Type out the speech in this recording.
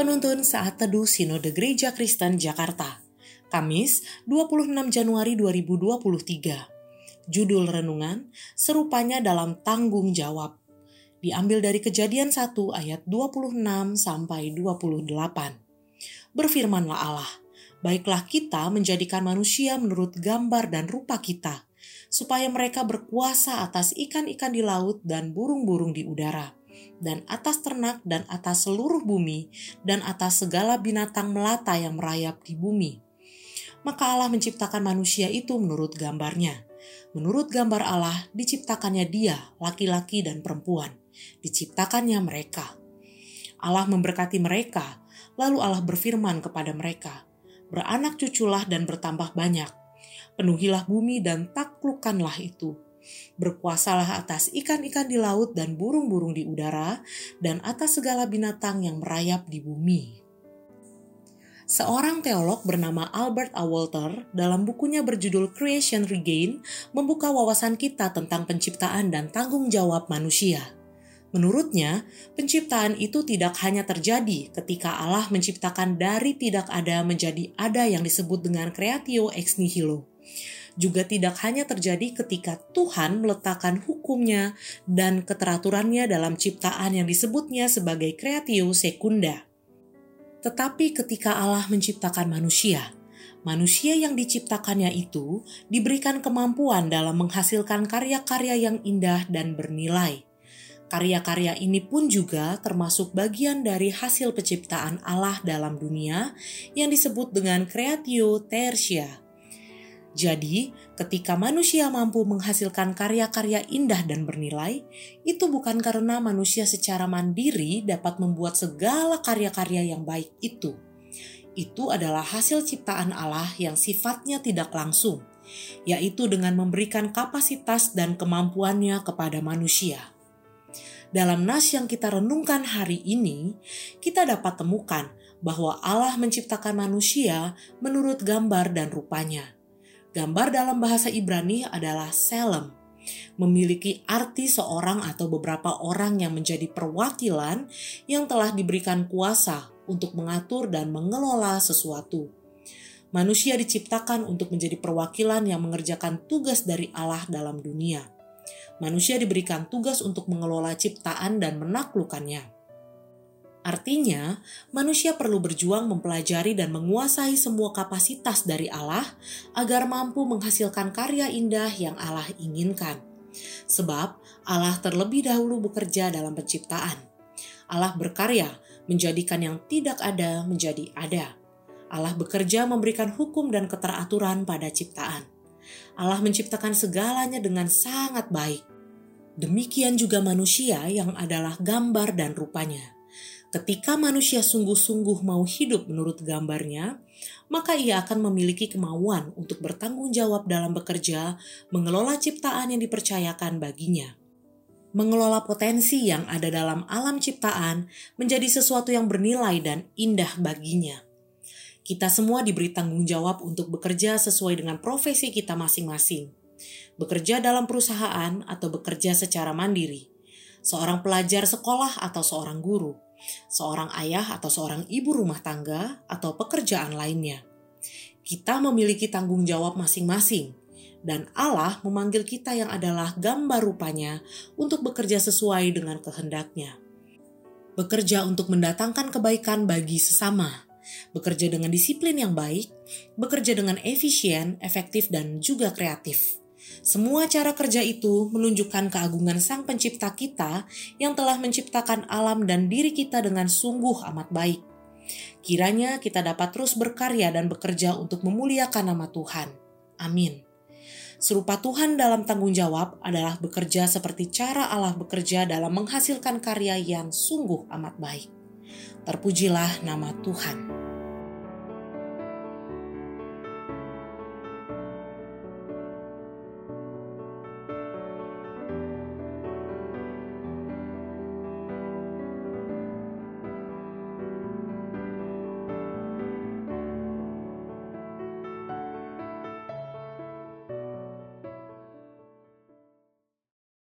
Penuntun Saat Teduh Sinode Gereja Kristen Jakarta, Kamis 26 Januari 2023. Judul Renungan, Serupanya dalam Tanggung Jawab. Diambil dari kejadian 1 ayat 26 sampai 28. Berfirmanlah Allah, baiklah kita menjadikan manusia menurut gambar dan rupa kita, supaya mereka berkuasa atas ikan-ikan di laut dan burung-burung di udara dan atas ternak dan atas seluruh bumi dan atas segala binatang melata yang merayap di bumi. Maka Allah menciptakan manusia itu menurut gambarnya. Menurut gambar Allah diciptakannya dia, laki-laki dan perempuan. Diciptakannya mereka. Allah memberkati mereka, lalu Allah berfirman kepada mereka, Beranak cuculah dan bertambah banyak. Penuhilah bumi dan taklukkanlah itu Berkuasalah atas ikan-ikan di laut dan burung-burung di udara, dan atas segala binatang yang merayap di bumi. Seorang teolog bernama Albert A. Walter dalam bukunya berjudul Creation Regain membuka wawasan kita tentang penciptaan dan tanggung jawab manusia. Menurutnya, penciptaan itu tidak hanya terjadi ketika Allah menciptakan dari tidak ada menjadi ada yang disebut dengan creatio ex nihilo juga tidak hanya terjadi ketika Tuhan meletakkan hukumnya dan keteraturannya dalam ciptaan yang disebutnya sebagai creatio secunda. Tetapi ketika Allah menciptakan manusia, manusia yang diciptakannya itu diberikan kemampuan dalam menghasilkan karya-karya yang indah dan bernilai. Karya-karya ini pun juga termasuk bagian dari hasil penciptaan Allah dalam dunia yang disebut dengan creatio tertia jadi, ketika manusia mampu menghasilkan karya-karya indah dan bernilai, itu bukan karena manusia secara mandiri dapat membuat segala karya-karya yang baik itu. Itu adalah hasil ciptaan Allah yang sifatnya tidak langsung, yaitu dengan memberikan kapasitas dan kemampuannya kepada manusia. Dalam nas yang kita renungkan hari ini, kita dapat temukan bahwa Allah menciptakan manusia menurut gambar dan rupanya Gambar dalam bahasa Ibrani adalah selem, memiliki arti seorang atau beberapa orang yang menjadi perwakilan yang telah diberikan kuasa untuk mengatur dan mengelola sesuatu. Manusia diciptakan untuk menjadi perwakilan yang mengerjakan tugas dari Allah dalam dunia. Manusia diberikan tugas untuk mengelola ciptaan dan menaklukkannya. Artinya, manusia perlu berjuang mempelajari dan menguasai semua kapasitas dari Allah agar mampu menghasilkan karya indah yang Allah inginkan. Sebab Allah terlebih dahulu bekerja dalam penciptaan. Allah berkarya menjadikan yang tidak ada menjadi ada. Allah bekerja memberikan hukum dan keteraturan pada ciptaan. Allah menciptakan segalanya dengan sangat baik. Demikian juga manusia yang adalah gambar dan rupanya. Ketika manusia sungguh-sungguh mau hidup menurut gambarnya, maka ia akan memiliki kemauan untuk bertanggung jawab dalam bekerja, mengelola ciptaan yang dipercayakan baginya. Mengelola potensi yang ada dalam alam ciptaan menjadi sesuatu yang bernilai dan indah baginya. Kita semua diberi tanggung jawab untuk bekerja sesuai dengan profesi kita masing-masing. Bekerja dalam perusahaan atau bekerja secara mandiri. Seorang pelajar sekolah atau seorang guru seorang ayah atau seorang ibu rumah tangga, atau pekerjaan lainnya. Kita memiliki tanggung jawab masing-masing, dan Allah memanggil kita yang adalah gambar rupanya untuk bekerja sesuai dengan kehendaknya. Bekerja untuk mendatangkan kebaikan bagi sesama, bekerja dengan disiplin yang baik, bekerja dengan efisien, efektif, dan juga kreatif. Semua cara kerja itu menunjukkan keagungan Sang Pencipta kita yang telah menciptakan alam dan diri kita dengan sungguh amat baik. Kiranya kita dapat terus berkarya dan bekerja untuk memuliakan nama Tuhan. Amin. Serupa Tuhan dalam tanggung jawab adalah bekerja seperti cara Allah bekerja dalam menghasilkan karya yang sungguh amat baik. Terpujilah nama Tuhan.